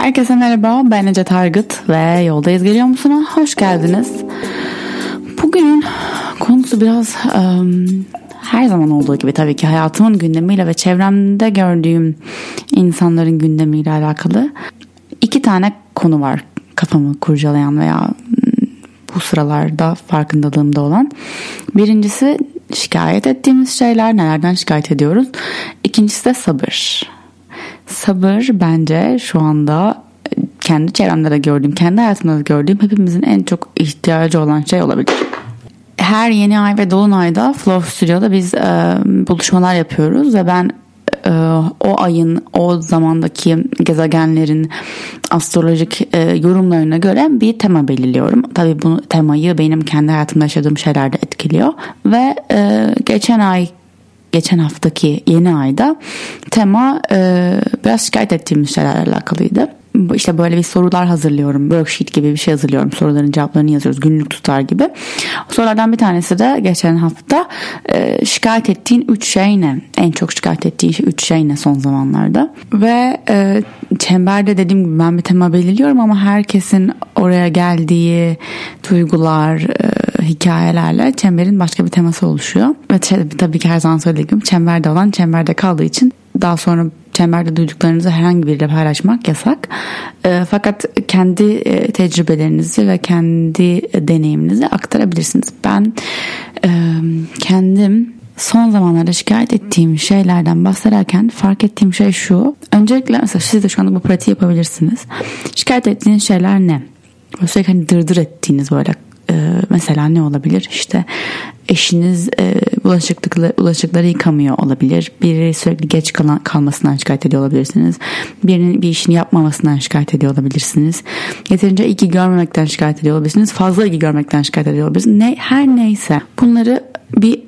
Herkese merhaba, ben Ece Targıt ve Yoldayız Geliyor Musun'a hoş geldiniz. Bugünün konusu biraz um, her zaman olduğu gibi tabii ki hayatımın gündemiyle ve çevremde gördüğüm insanların gündemiyle alakalı iki tane konu var kafamı kurcalayan veya bu sıralarda farkındalığımda olan. Birincisi şikayet ettiğimiz şeyler, nelerden şikayet ediyoruz. İkincisi de sabır. Sabır bence şu anda kendi çevremde de gördüğüm, kendi hayatımda da gördüğüm hepimizin en çok ihtiyacı olan şey olabilir. Her yeni ay ve dolunayda Flow Studio'da biz e, buluşmalar yapıyoruz ve ben e, o ayın o zamandaki gezegenlerin astrolojik e, yorumlarına göre bir tema belirliyorum. Tabii bu temayı benim kendi hayatımda yaşadığım şeyler de etkiliyor ve e, geçen ay geçen haftaki yeni ayda tema e, biraz şikayet ettiğimiz şeylerle alakalıydı işte böyle bir sorular hazırlıyorum. Worksheet gibi bir şey hazırlıyorum. Soruların cevaplarını yazıyoruz. Günlük tutar gibi. Sorulardan bir tanesi de geçen hafta e, şikayet ettiğin 3 şey ne? En çok şikayet ettiğin 3 şey ne son zamanlarda? Ve e, çemberde dediğim gibi ben bir tema belirliyorum ama herkesin oraya geldiği duygular, e, hikayelerle çemberin başka bir teması oluşuyor. Ve tabii ki her zaman söylediğim çemberde olan çemberde kaldığı için daha sonra çemberde duyduklarınızı herhangi biriyle paylaşmak yasak. E, fakat kendi e, tecrübelerinizi ve kendi deneyiminizi aktarabilirsiniz. Ben e, kendim son zamanlarda şikayet ettiğim şeylerden bahsederken fark ettiğim şey şu. Öncelikle mesela siz de şu anda bu pratiği yapabilirsiniz. Şikayet ettiğiniz şeyler ne? Sürekli hani dırdır ettiğiniz böyle mesela ne olabilir? İşte eşiniz e, bulaşıkları, bulaşıkları yıkamıyor olabilir. Biri sürekli geç kalan, kalmasından şikayet ediyor olabilirsiniz. Birinin bir işini yapmamasından şikayet ediyor olabilirsiniz. Yeterince ilgi görmemekten şikayet ediyor olabilirsiniz. Fazla ilgi görmekten şikayet ediyor olabilirsiniz. Ne, her neyse bunları bir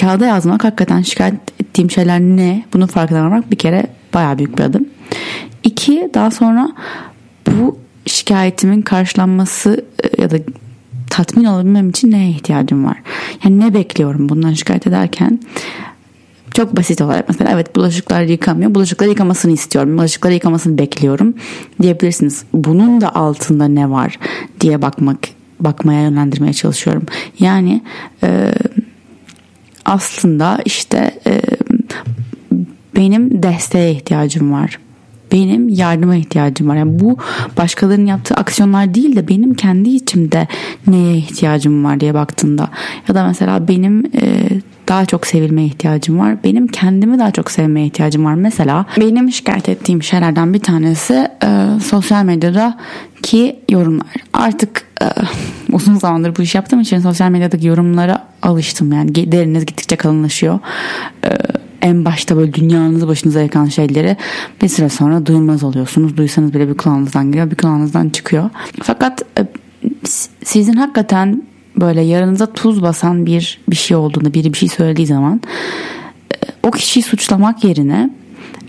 kağıda yazmak hakikaten şikayet ettiğim şeyler ne? Bunun farkına varmak bir kere baya büyük bir adım. İki daha sonra bu şikayetimin karşılanması e, ya da tatmin olabilmem için neye ihtiyacım var? Yani ne bekliyorum bundan şikayet ederken? Çok basit olarak mesela evet bulaşıklar yıkamıyor. Bulaşıkları yıkamasını istiyorum. Bulaşıkları yıkamasını bekliyorum diyebilirsiniz. Bunun da altında ne var diye bakmak bakmaya yönlendirmeye çalışıyorum. Yani e, aslında işte e, benim desteğe ihtiyacım var benim yardıma ihtiyacım var. Yani bu başkalarının yaptığı aksiyonlar değil de benim kendi içimde neye ihtiyacım var diye baktığında ya da mesela benim e, daha çok sevilmeye ihtiyacım var. Benim kendimi daha çok sevmeye ihtiyacım var. Mesela benim şikayet ettiğim şeylerden bir tanesi e, sosyal medyada ki yorumlar. Artık e, uzun zamandır bu iş yaptığım için sosyal medyadaki yorumlara alıştım. Yani deriniz gittikçe kalınlaşıyor. E, en başta böyle dünyanızı başınıza yakan şeyleri bir süre sonra duymaz oluyorsunuz. Duysanız bile bir kulağınızdan geliyor bir kulağınızdan çıkıyor. Fakat e, sizin hakikaten böyle yarınıza tuz basan bir bir şey olduğunda biri bir şey söylediği zaman e, o kişiyi suçlamak yerine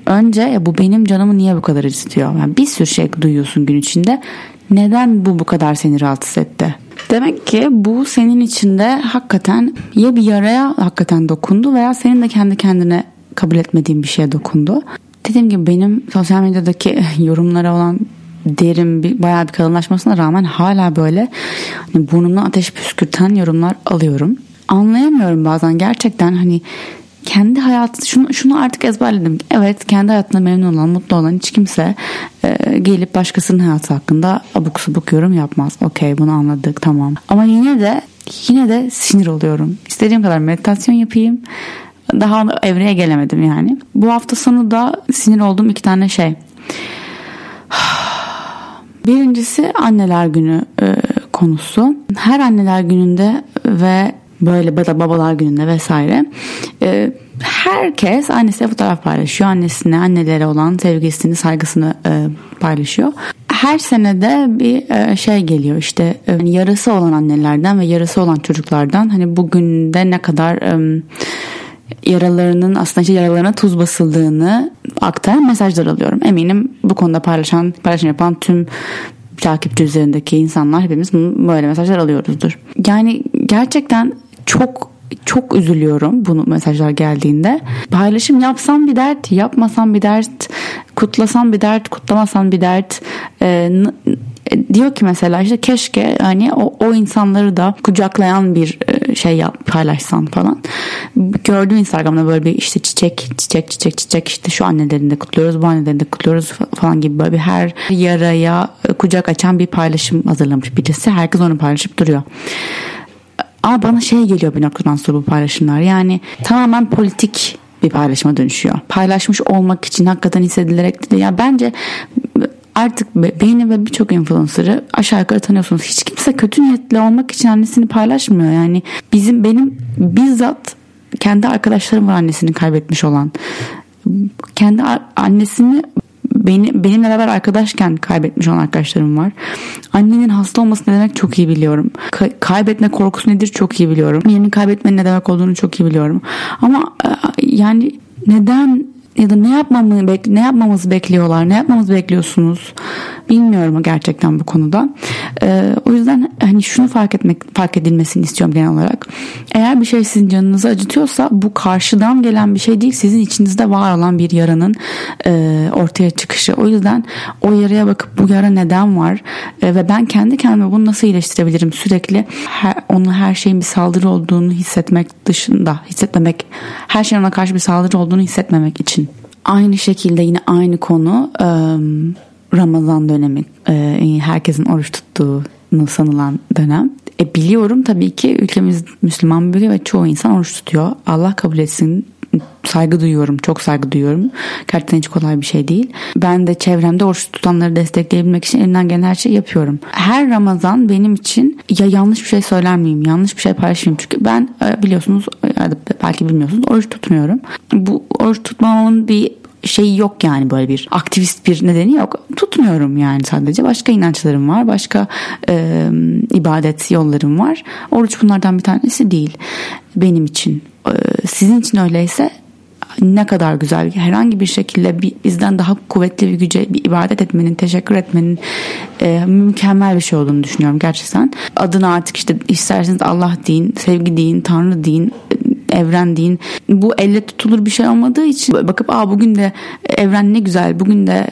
önce ya bu benim canımı niye bu kadar istiyor? Yani bir sürü şey duyuyorsun gün içinde. Neden bu bu kadar seni rahatsız etti? Demek ki bu senin içinde hakikaten ya bir yaraya hakikaten dokundu veya senin de kendi kendine kabul etmediğin bir şeye dokundu. Dediğim gibi benim sosyal medyadaki yorumlara olan derin bir bayağı bir kalınlaşmasına rağmen hala böyle hani burnumdan ateş püskürten yorumlar alıyorum. Anlayamıyorum bazen gerçekten hani kendi hayatı şunu, şunu artık ezberledim. Evet kendi hayatında memnun olan mutlu olan hiç kimse e, gelip başkasının hayatı hakkında abuk subuk yorum yapmaz. Okey bunu anladık tamam. Ama yine de yine de sinir oluyorum. İstediğim kadar meditasyon yapayım. Daha evreye gelemedim yani. Bu hafta sonu da sinir olduğum iki tane şey. Birincisi anneler günü e, konusu. Her anneler gününde ve böyle da babalar gününde vesaire e, herkes annesiyle fotoğraf paylaşıyor. Annesine, annelere olan sevgisini, saygısını e, paylaşıyor. Her senede bir e, şey geliyor işte e, yarısı olan annelerden ve yarısı olan çocuklardan hani bugün de ne kadar e, yaralarının aslında işte yaralarına tuz basıldığını aktaran mesajlar alıyorum. Eminim bu konuda paylaşan, paylaşım yapan tüm takipçi üzerindeki insanlar hepimiz böyle mesajlar alıyoruzdur. Yani gerçekten çok çok üzülüyorum bunu mesajlar geldiğinde. Paylaşım yapsam bir dert, yapmasam bir dert, kutlasam bir dert, kutlamasam bir dert. Ee, diyor ki mesela işte keşke hani o, o insanları da kucaklayan bir e, şey yap paylaşsan falan. Gördüm Instagram'da böyle bir işte çiçek çiçek çiçek çiçek işte şu annelerini de kutluyoruz bu annelerini de kutluyoruz falan gibi böyle bir her yaraya kucak açan bir paylaşım hazırlamış birisi. Herkes onu paylaşıp duruyor. Ama bana şey geliyor bir noktadan sonra bu paylaşımlar. Yani tamamen politik bir paylaşıma dönüşüyor. Paylaşmış olmak için hakikaten hissedilerek de ya bence artık beni ve birçok influencer'ı aşağı yukarı tanıyorsunuz. Hiç kimse kötü niyetli olmak için annesini paylaşmıyor. Yani bizim benim bizzat kendi arkadaşlarım var annesini kaybetmiş olan. Kendi annesini beni, benimle beraber arkadaşken kaybetmiş olan arkadaşlarım var. Annenin hasta olması ne demek çok iyi biliyorum. Ka- kaybetme korkusu nedir çok iyi biliyorum. Birini kaybetmenin ne demek olduğunu çok iyi biliyorum. Ama e, yani neden ya da ne yapmamı ne yapmamızı bekliyorlar, ne yapmamızı bekliyorsunuz bilmiyorum gerçekten bu konuda. Ee, o yüzden hani şunu fark etmek fark edilmesini istiyorum genel olarak. Eğer bir şey sizin canınızı acıtıyorsa bu karşıdan gelen bir şey değil, sizin içinizde var olan bir yaranın e, ortaya çıkışı. O yüzden o yaraya bakıp bu yara neden var e, ve ben kendi kendime bunu nasıl iyileştirebilirim sürekli her, onu her şeyin bir saldırı olduğunu hissetmek dışında hissetmemek her şeyin ona karşı bir saldırı olduğunu hissetmemek için Aynı şekilde yine aynı konu Ramazan dönemi herkesin oruç tuttuğunu sanılan dönem. E biliyorum tabii ki ülkemiz Müslüman bir ülke ve çoğu insan oruç tutuyor. Allah kabul etsin saygı duyuyorum. Çok saygı duyuyorum. Gerçekten hiç kolay bir şey değil. Ben de çevremde oruç tutanları destekleyebilmek için elimden gelen her şeyi yapıyorum. Her Ramazan benim için ya yanlış bir şey söyler miyim? Yanlış bir şey paylaşayım. Çünkü ben e, biliyorsunuz belki bilmiyorsunuz oruç tutmuyorum. Bu oruç tutmamın bir şeyi yok yani böyle bir aktivist bir nedeni yok. Tutmuyorum yani sadece. Başka inançlarım var. Başka e, ibadet yollarım var. Oruç bunlardan bir tanesi değil. Benim için. E, sizin için öyleyse ne kadar güzel herhangi bir şekilde bir, bizden daha kuvvetli bir güce bir ibadet etmenin teşekkür etmenin e, mükemmel bir şey olduğunu düşünüyorum gerçekten adına artık işte isterseniz Allah deyin sevgi deyin Tanrı deyin evren deyin. Bu elle tutulur bir şey olmadığı için bakıp aa bugün de evren ne güzel, bugün de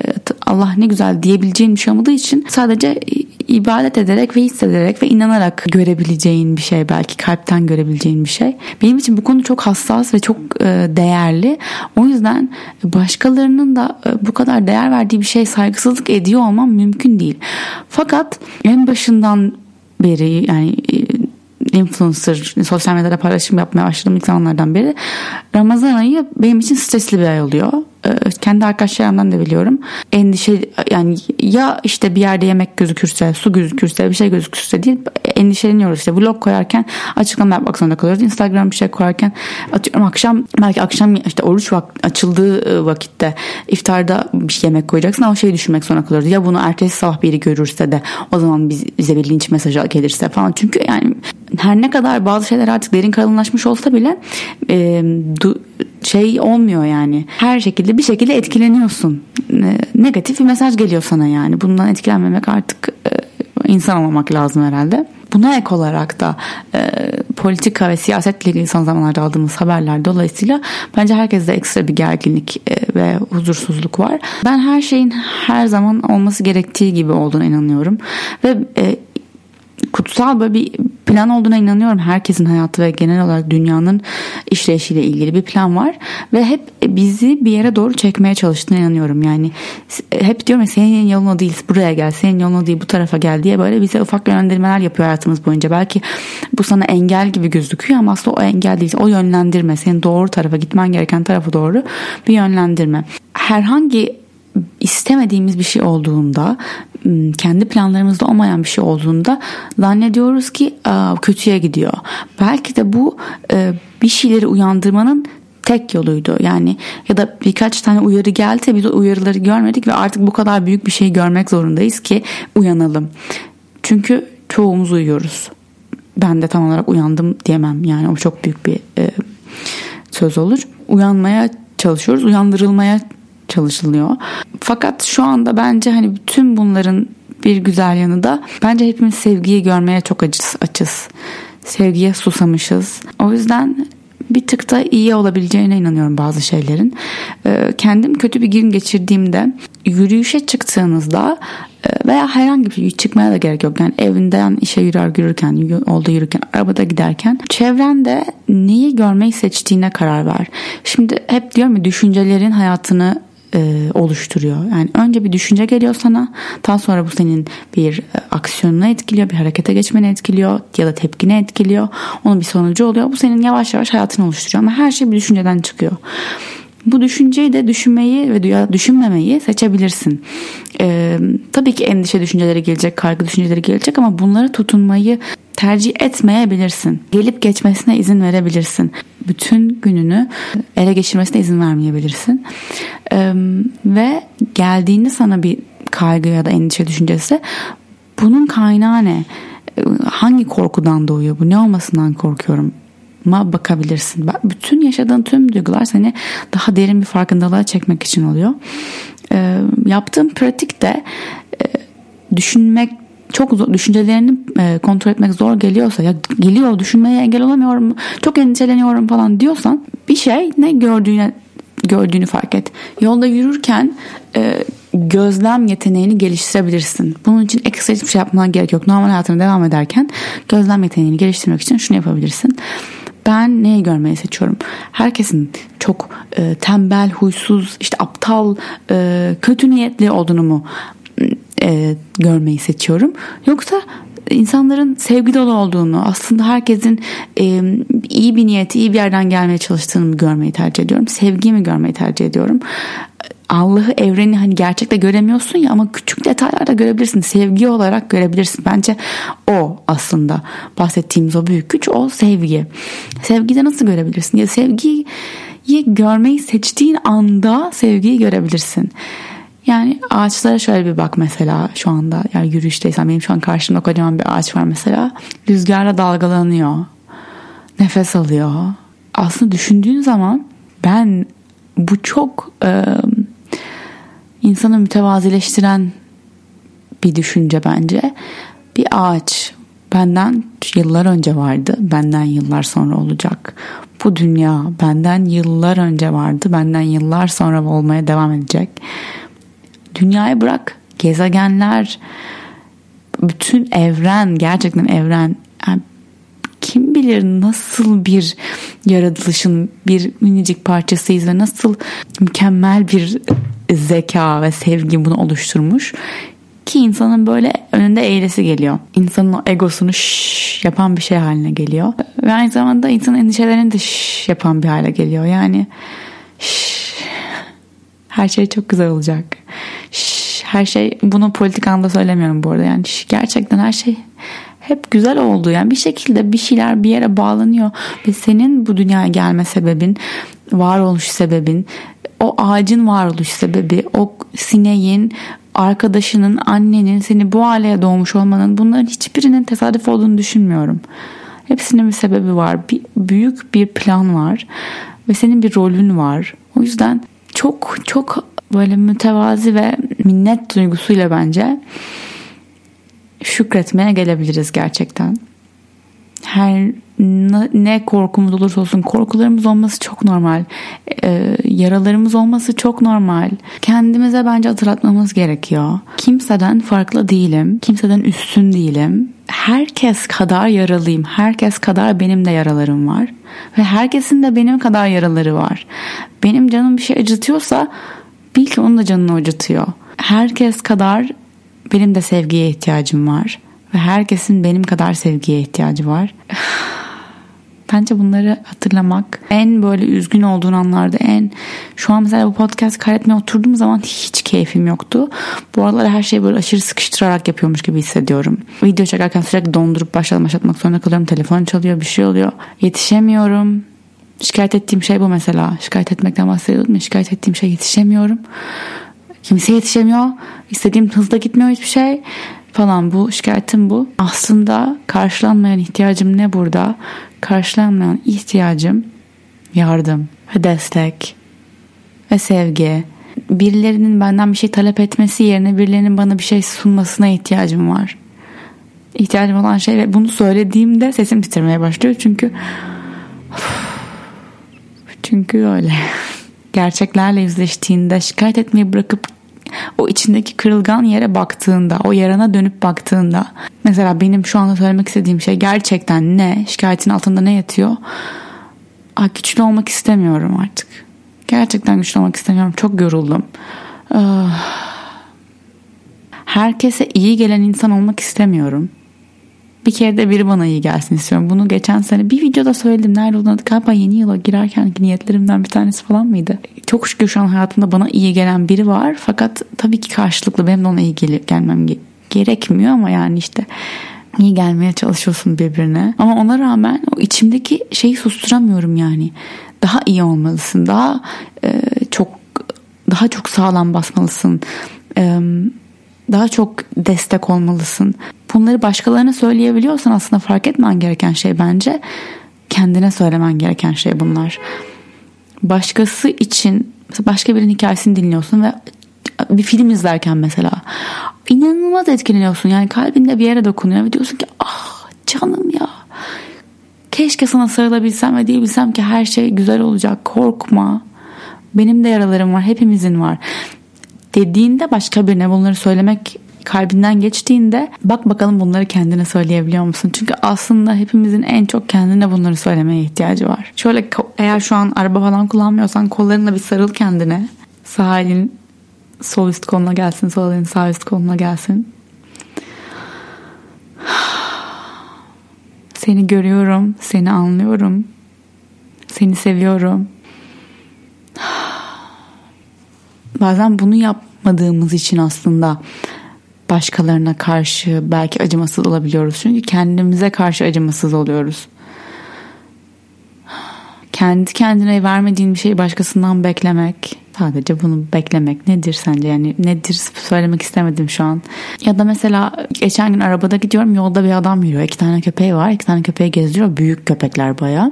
Allah ne güzel diyebileceğin bir şey olmadığı için sadece ibadet ederek ve hissederek ve inanarak görebileceğin bir şey belki kalpten görebileceğin bir şey. Benim için bu konu çok hassas ve çok e, değerli. O yüzden başkalarının da e, bu kadar değer verdiği bir şey saygısızlık ediyor olmam mümkün değil. Fakat en başından beri yani e, influencer, sosyal medyada paylaşım yapmaya başladığım ilk zamanlardan beri Ramazan ayı benim için stresli bir ay oluyor. Ee, kendi arkadaşlarımdan da biliyorum. Endişe yani ya işte bir yerde yemek gözükürse, su gözükürse, bir şey gözükürse değil endişeleniyoruz. İşte vlog koyarken açıklama yapmak zorunda kalıyoruz. Instagram bir şey koyarken atıyorum akşam belki akşam işte oruç vak açıldığı e, vakitte iftarda bir şey yemek koyacaksın ama şey düşünmek zorunda kalıyoruz. Ya bunu ertesi sabah biri görürse de o zaman biz, bize bir linç mesajı gelirse falan. Çünkü yani her ne kadar bazı şeyler artık derin kalınlaşmış olsa bile e, du, şey olmuyor yani. Her şekilde bir şekilde etkileniyorsun. E, negatif bir mesaj geliyor sana yani. Bundan etkilenmemek artık e, insan olmamak lazım herhalde. Buna ek olarak da e, politika ve siyasetle ilgili son zamanlarda aldığımız haberler dolayısıyla bence herkeste ekstra bir gerginlik e, ve huzursuzluk var. Ben her şeyin her zaman olması gerektiği gibi olduğuna inanıyorum ve e, kutsal böyle bir plan olduğuna inanıyorum. Herkesin hayatı ve genel olarak dünyanın işleyişiyle ilgili bir plan var ve hep bizi bir yere doğru çekmeye çalıştığına inanıyorum. Yani hep diyorum ya senin yoluna değil buraya gel, senin yoluna değil bu tarafa gel diye böyle bize ufak yönlendirmeler yapıyor hayatımız boyunca. Belki bu sana engel gibi gözüküyor ama aslında o engel değil. O yönlendirme, senin doğru tarafa gitmen gereken tarafa doğru bir yönlendirme. Herhangi istemediğimiz bir şey olduğunda kendi planlarımızda olmayan bir şey olduğunda zannediyoruz ki kötüye gidiyor. Belki de bu bir şeyleri uyandırmanın tek yoluydu. Yani ya da birkaç tane uyarı geldi biz o uyarıları görmedik ve artık bu kadar büyük bir şey görmek zorundayız ki uyanalım. Çünkü çoğumuz uyuyoruz. Ben de tam olarak uyandım diyemem. Yani o çok büyük bir e, söz olur. Uyanmaya çalışıyoruz. Uyandırılmaya çalışılıyor. Fakat şu anda bence hani bütün bunların bir güzel yanı da bence hepimiz sevgiyi görmeye çok açız. açız. sevgiye susamışız. O yüzden bir tık da iyi olabileceğine inanıyorum bazı şeylerin. Ee, kendim kötü bir gün geçirdiğimde yürüyüşe çıktığınızda e, veya herhangi bir çıkmaya da gerek yok. Yani evinden işe yürür yürürken, yolda yürürken, arabada giderken çevrende neyi görmeyi seçtiğine karar ver. Şimdi hep diyorum ya düşüncelerin hayatını e, oluşturuyor. Yani önce bir düşünce geliyor sana. Daha sonra bu senin bir e, aksiyonuna etkiliyor, bir harekete geçmeni etkiliyor ya da tepkine etkiliyor. Onun bir sonucu oluyor. Bu senin yavaş yavaş hayatını oluşturuyor. Ama her şey bir düşünceden çıkıyor. Bu düşünceyi de düşünmeyi ve düşünmemeyi seçebilirsin. Ee, tabii ki endişe düşünceleri gelecek, kaygı düşünceleri gelecek ama bunlara tutunmayı tercih etmeyebilirsin. Gelip geçmesine izin verebilirsin. Bütün gününü ele geçirmesine izin vermeyebilirsin. Ee, ve geldiğinde sana bir kaygı ya da endişe düşüncesi bunun kaynağı ne? Hangi korkudan doğuyor bu? Ne olmasından korkuyorum? Ma bakabilirsin. Bütün yaşadığın tüm duygular seni daha derin bir farkındalığa çekmek için oluyor. E, yaptığım pratik de e, düşünmek çok zor, düşüncelerini e, kontrol etmek zor geliyorsa ya geliyor düşünmeye engel olamıyorum çok endişeleniyorum falan diyorsan bir şey ne gördüğüne gördüğünü fark et. Yolda yürürken e, gözlem yeteneğini geliştirebilirsin. Bunun için ekstra hiçbir şey yapman gerek yok. Normal hayatına devam ederken gözlem yeteneğini geliştirmek için şunu yapabilirsin ben neyi görmeyi seçiyorum? Herkesin çok e, tembel, huysuz, işte aptal, e, kötü niyetli olduğunu mu e, görmeyi seçiyorum? Yoksa insanların sevgi dolu olduğunu, aslında herkesin e, iyi bir niyeti, iyi bir yerden gelmeye çalıştığını görmeyi tercih ediyorum? Sevgiyi mi görmeyi tercih ediyorum? Allah'ı evreni hani gerçekte göremiyorsun ya ama küçük detaylarda görebilirsin. Sevgi olarak görebilirsin. Bence o aslında bahsettiğimiz o büyük güç o sevgi. Sevgide nasıl görebilirsin? Ya sevgiyi görmeyi seçtiğin anda sevgiyi görebilirsin. Yani ağaçlara şöyle bir bak mesela şu anda yani yürüyüşteysen benim şu an karşımda kocaman bir ağaç var mesela. Rüzgarla dalgalanıyor. Nefes alıyor. Aslında düşündüğün zaman ben bu çok e, insanı mütevazileştiren bir düşünce bence. Bir ağaç benden yıllar önce vardı, benden yıllar sonra olacak. Bu dünya benden yıllar önce vardı, benden yıllar sonra olmaya devam edecek. Dünyayı bırak, gezegenler, bütün evren, gerçekten evren kim bilir nasıl bir yaratılışın bir minicik parçasıyız ve nasıl mükemmel bir zeka ve sevgi bunu oluşturmuş ki insanın böyle önünde eğlesi geliyor. İnsanın o egosunu şş yapan bir şey haline geliyor. Ve aynı zamanda insanın endişelerini de şş yapan bir hale geliyor. Yani şş, her şey çok güzel olacak. Şş, her şey bunu politik anlamda söylemiyorum bu arada. Yani şş, gerçekten her şey hep güzel oldu. Yani bir şekilde bir şeyler bir yere bağlanıyor ve senin bu dünyaya gelme sebebin, varoluş sebebin, o ağacın varoluş sebebi, o sineğin, arkadaşının, annenin seni bu aileye doğmuş olmanın bunların hiçbirinin tesadüf olduğunu düşünmüyorum. Hepsinin bir sebebi var. Bir, büyük bir plan var ve senin bir rolün var. O yüzden çok çok böyle mütevazi ve minnet duygusuyla bence şükretmeye gelebiliriz gerçekten. Her ne korkumuz olursa olsun korkularımız olması çok normal. Ee, yaralarımız olması çok normal. Kendimize bence hatırlatmamız gerekiyor. Kimseden farklı değilim. Kimseden üstün değilim. Herkes kadar yaralıyım. Herkes kadar benim de yaralarım var. Ve herkesin de benim kadar yaraları var. Benim canım bir şey acıtıyorsa bil ki onun da canını acıtıyor. Herkes kadar benim de sevgiye ihtiyacım var. Ve herkesin benim kadar sevgiye ihtiyacı var. Bence bunları hatırlamak en böyle üzgün olduğun anlarda en şu an mesela bu podcast kaydetmeye oturduğum zaman hiç keyfim yoktu. Bu aralar her şeyi böyle aşırı sıkıştırarak yapıyormuş gibi hissediyorum. Video çekerken sürekli dondurup başladım başlatmak zorunda kalıyorum. Telefon çalıyor bir şey oluyor. Yetişemiyorum. Şikayet ettiğim şey bu mesela. Şikayet etmekten bahsediyordum ya. Şikayet ettiğim şey yetişemiyorum. Kimse yetişemiyor. İstediğim hızda gitmiyor hiçbir şey falan bu şikayetim bu. Aslında karşılanmayan ihtiyacım ne burada? Karşılanmayan ihtiyacım yardım ve destek ve sevgi. Birilerinin benden bir şey talep etmesi yerine birilerinin bana bir şey sunmasına ihtiyacım var. ihtiyacım olan şey ve bunu söylediğimde sesim titremeye başlıyor çünkü çünkü öyle gerçeklerle yüzleştiğinde şikayet etmeyi bırakıp o içindeki kırılgan yere baktığında, o yarana dönüp baktığında mesela benim şu anda söylemek istediğim şey gerçekten ne? Şikayetin altında ne yatıyor? Aa, güçlü olmak istemiyorum artık. Gerçekten güçlü olmak istemiyorum. Çok yoruldum. Ah. Herkese iyi gelen insan olmak istemiyorum. Bir kere de biri bana iyi gelsin istiyorum. Bunu geçen sene bir videoda söyledim. Nerede olduğunu galiba yeni yıla girerken niyetlerimden bir tanesi falan mıydı? Çok şükür şu an hayatımda bana iyi gelen biri var. Fakat tabii ki karşılıklı benim de ona iyi gel gelmem gerekmiyor ama yani işte iyi gelmeye çalışıyorsun birbirine. Ama ona rağmen o içimdeki şeyi susturamıyorum yani. Daha iyi olmalısın. Daha e, çok daha çok sağlam basmalısın. E, daha çok destek olmalısın. Bunları başkalarına söyleyebiliyorsan aslında fark etmen gereken şey bence kendine söylemen gereken şey bunlar. Başkası için başka birinin hikayesini dinliyorsun ve bir film izlerken mesela inanılmaz etkileniyorsun. Yani kalbinde bir yere dokunuyor ve diyorsun ki ah canım ya keşke sana sarılabilsem ve diyebilsem ki her şey güzel olacak korkma benim de yaralarım var hepimizin var dediğinde başka birine bunları söylemek kalbinden geçtiğinde bak bakalım bunları kendine söyleyebiliyor musun? Çünkü aslında hepimizin en çok kendine bunları söylemeye ihtiyacı var. Şöyle eğer şu an araba falan kullanmıyorsan kollarınla bir sarıl kendine. Sağ elin sol üst koluna gelsin, sol elin sağ üst koluna gelsin. Seni görüyorum, seni anlıyorum. Seni seviyorum. Bazen bunu yapmadığımız için aslında başkalarına karşı belki acımasız olabiliyoruz. Çünkü kendimize karşı acımasız oluyoruz. Kendi kendine vermediğin bir şeyi başkasından beklemek, sadece bunu beklemek nedir sence? Yani nedir söylemek istemedim şu an. Ya da mesela geçen gün arabada gidiyorum yolda bir adam yürüyor. İki tane köpeği var. iki tane köpeği gezdiriyor. Büyük köpekler baya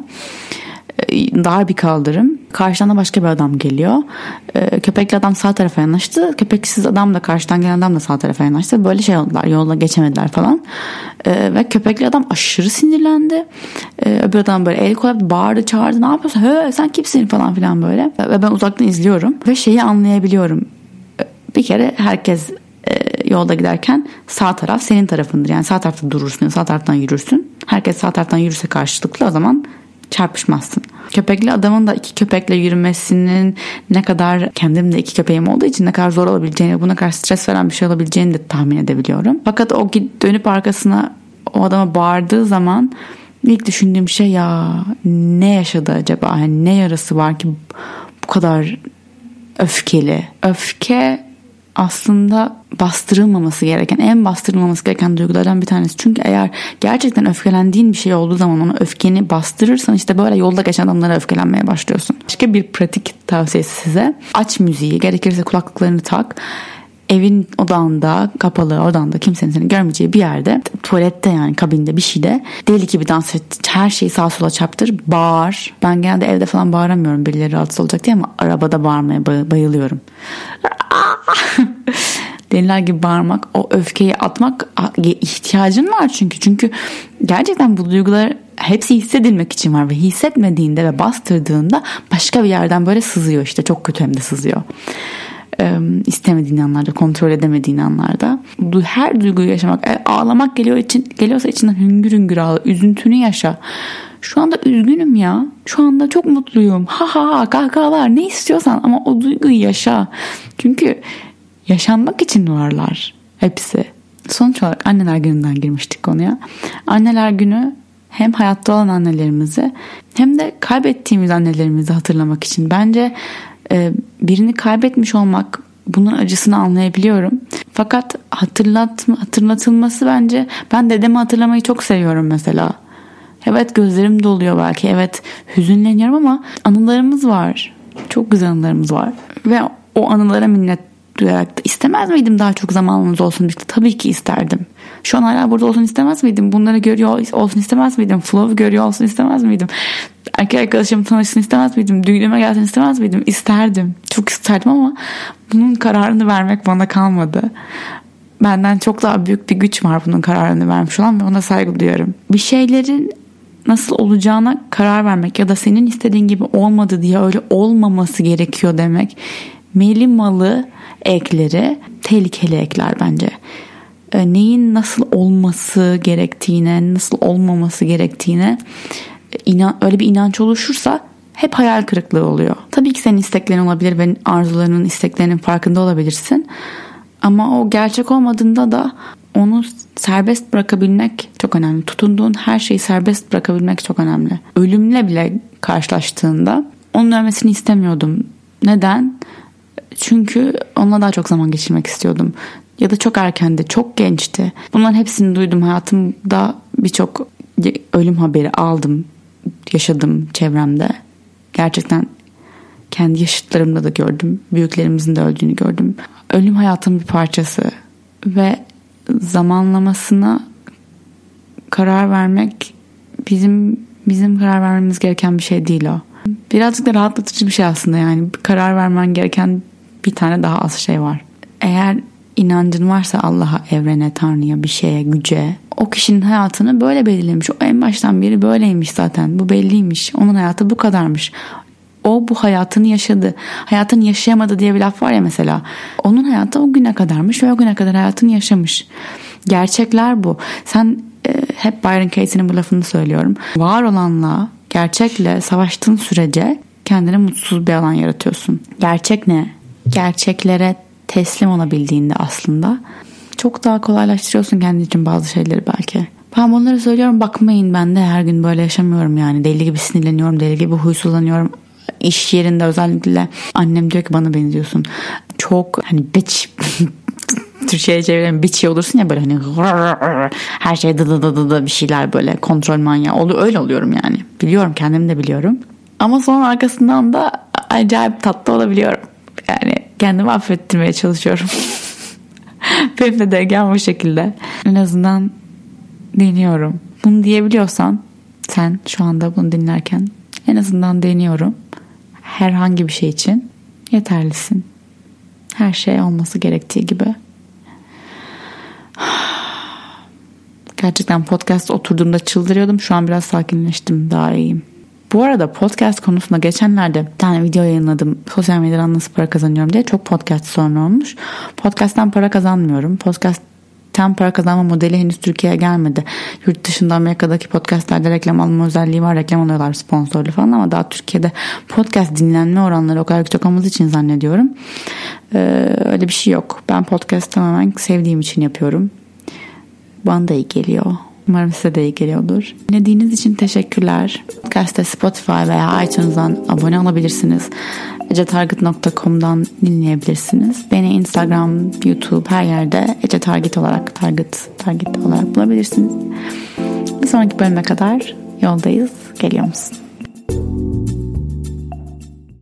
dar bir kaldırım. Karşıdan da başka bir adam geliyor. Ee, köpekli adam sağ tarafa yanaştı. Köpeksiz adam da karşıdan gelen adam da sağ tarafa yanaştı. Böyle şey oldular. Yolla geçemediler falan. Ee, ve köpekli adam aşırı sinirlendi. Ee, öbür adam böyle el koyup bağırdı çağırdı. Ne yapıyorsun? He, sen kimsin falan filan böyle. Ve ben uzaktan izliyorum. Ve şeyi anlayabiliyorum. Bir kere herkes e, yolda giderken sağ taraf senin tarafındır. Yani sağ tarafta durursun, sağ taraftan yürürsün. Herkes sağ taraftan yürürse karşılıklı o zaman çarpışmazsın. Köpekli adamın da iki köpekle yürümesinin ne kadar kendim de iki köpeğim olduğu için ne kadar zor olabileceğini, buna kadar stres veren bir şey olabileceğini de tahmin edebiliyorum. Fakat o dönüp arkasına o adama bağırdığı zaman ilk düşündüğüm şey ya ne yaşadı acaba? Yani ne yarası var ki bu kadar öfkeli? Öfke aslında bastırılmaması gereken, en bastırılmaması gereken duygulardan bir tanesi. Çünkü eğer gerçekten öfkelendiğin bir şey olduğu zaman onu öfkeni bastırırsan işte böyle yolda geçen adamlara öfkelenmeye başlıyorsun. Başka bir pratik tavsiyesi size. Aç müziği, gerekirse kulaklıklarını tak evin odağında kapalı odanda kimsenin seni görmeyeceği bir yerde tuvalette yani kabinde bir şeyde deli gibi dans et her şeyi sağa sola çaptır bağır. Ben genelde evde falan bağıramıyorum birileri rahatsız olacak diye ama arabada bağırmaya bayılıyorum. Deliler gibi bağırmak o öfkeyi atmak ihtiyacın var çünkü. Çünkü gerçekten bu duygular hepsi hissedilmek için var ve hissetmediğinde ve bastırdığında başka bir yerden böyle sızıyor işte. Çok kötü hem de sızıyor istemediğin anlarda, kontrol edemediğin anlarda. Her duyguyu yaşamak, e, ağlamak geliyor için geliyorsa içinden hüngür hüngür ağla, üzüntünü yaşa. Şu anda üzgünüm ya. Şu anda çok mutluyum. Ha ha ha kahkahalar ne istiyorsan ama o duyguyu yaşa. Çünkü yaşanmak için varlar hepsi. Sonuç olarak anneler gününden girmiştik konuya. Anneler günü hem hayatta olan annelerimizi hem de kaybettiğimiz annelerimizi hatırlamak için. Bence birini kaybetmiş olmak bunun acısını anlayabiliyorum. Fakat hatırlat, hatırlatılması bence ben dedemi hatırlamayı çok seviyorum mesela. Evet gözlerim doluyor belki. Evet hüzünleniyorum ama anılarımız var. Çok güzel anılarımız var. Ve o anılara minnet duyarak da istemez miydim daha çok zamanımız olsun birlikte? Tabii ki isterdim. Şu an hala burada olsun istemez miydim? Bunları görüyor olsun istemez miydim? Flow görüyor olsun istemez miydim? Erkek arkadaşım tanışsın istemez miydim? Düğünüme gelsin istemez miydim? İsterdim. Çok isterdim ama bunun kararını vermek bana kalmadı. benden çok daha büyük bir güç var bunun kararını vermiş olan ve ona saygı duyuyorum. Bir şeylerin nasıl olacağına karar vermek ya da senin istediğin gibi olmadı diye öyle olmaması gerekiyor demek. Meli malı ekleri tehlikeli ekler bence. E, neyin nasıl olması gerektiğine, nasıl olmaması gerektiğine inan, öyle bir inanç oluşursa hep hayal kırıklığı oluyor. Tabii ki senin isteklerin olabilir ve arzularının, isteklerinin farkında olabilirsin. Ama o gerçek olmadığında da onu serbest bırakabilmek çok önemli. Tutunduğun her şeyi serbest bırakabilmek çok önemli. Ölümle bile karşılaştığında onun ölmesini istemiyordum. Neden? Çünkü onunla daha çok zaman geçirmek istiyordum. Ya da çok erkendi, çok gençti. Bunların hepsini duydum. Hayatımda birçok ölüm haberi aldım, yaşadım çevremde. Gerçekten kendi yaşıtlarımda da gördüm. Büyüklerimizin de öldüğünü gördüm. Ölüm hayatın bir parçası ve zamanlamasına karar vermek bizim bizim karar vermemiz gereken bir şey değil o. Birazcık da rahatlatıcı bir şey aslında yani karar vermen gereken bir tane daha az şey var. Eğer inancın varsa Allah'a, evrene, Tanrı'ya, bir şeye, güce o kişinin hayatını böyle belirlemiş. O en baştan beri böyleymiş zaten. Bu belliymiş. Onun hayatı bu kadarmış. O bu hayatını yaşadı. Hayatını yaşayamadı diye bir laf var ya mesela. Onun hayatı o güne kadarmış ve o güne kadar hayatını yaşamış. Gerçekler bu. Sen e, hep Byron Katie'nin bu lafını söylüyorum. Var olanla, gerçekle savaştığın sürece kendine mutsuz bir alan yaratıyorsun. Gerçek ne? Gerçeklere teslim olabildiğinde aslında çok daha kolaylaştırıyorsun kendi için bazı şeyleri belki. Ben bunları söylüyorum bakmayın ben de her gün böyle yaşamıyorum yani deli gibi sinirleniyorum deli gibi huysuzlanıyorum iş yerinde özellikle annem diyor ki bana benziyorsun. Çok hani bitch Türkçe'ye çevirelim bitchy olursun ya böyle hani her şey dı dı dı dı bir şeyler böyle kontrol manyağı oluyor. Öyle oluyorum yani. Biliyorum kendim de biliyorum. Ama sonra arkasından da acayip tatlı olabiliyorum. Yani kendimi affettirmeye çalışıyorum. Benim de dengem bu şekilde. En azından deniyorum. Bunu diyebiliyorsan sen şu anda bunu dinlerken en azından deniyorum herhangi bir şey için yeterlisin. Her şey olması gerektiği gibi. Gerçekten podcast oturduğumda çıldırıyordum. Şu an biraz sakinleştim. Daha iyiyim. Bu arada podcast konusunda geçenlerde bir tane video yayınladım. Sosyal medyadan nasıl para kazanıyorum diye. Çok podcast sonra olmuş. Podcast'tan para kazanmıyorum. Podcast tam para kazanma modeli henüz Türkiye'ye gelmedi. Yurt dışında Amerika'daki podcastlerde reklam alma özelliği var. Reklam alıyorlar sponsorlu falan ama daha Türkiye'de podcast dinlenme oranları o kadar yüksek olmadığı için zannediyorum. Ee, öyle bir şey yok. Ben podcast tamamen sevdiğim için yapıyorum. Bana da iyi geliyor. Umarım size de iyi geliyordur. Dinlediğiniz için teşekkürler. Podcast'te Spotify veya iTunes'dan abone olabilirsiniz ecetarget.com'dan dinleyebilirsiniz. Beni Instagram, YouTube her yerde Ece Target olarak Target, Target olarak bulabilirsiniz. Bir sonraki bölüme kadar yoldayız. Geliyor musun?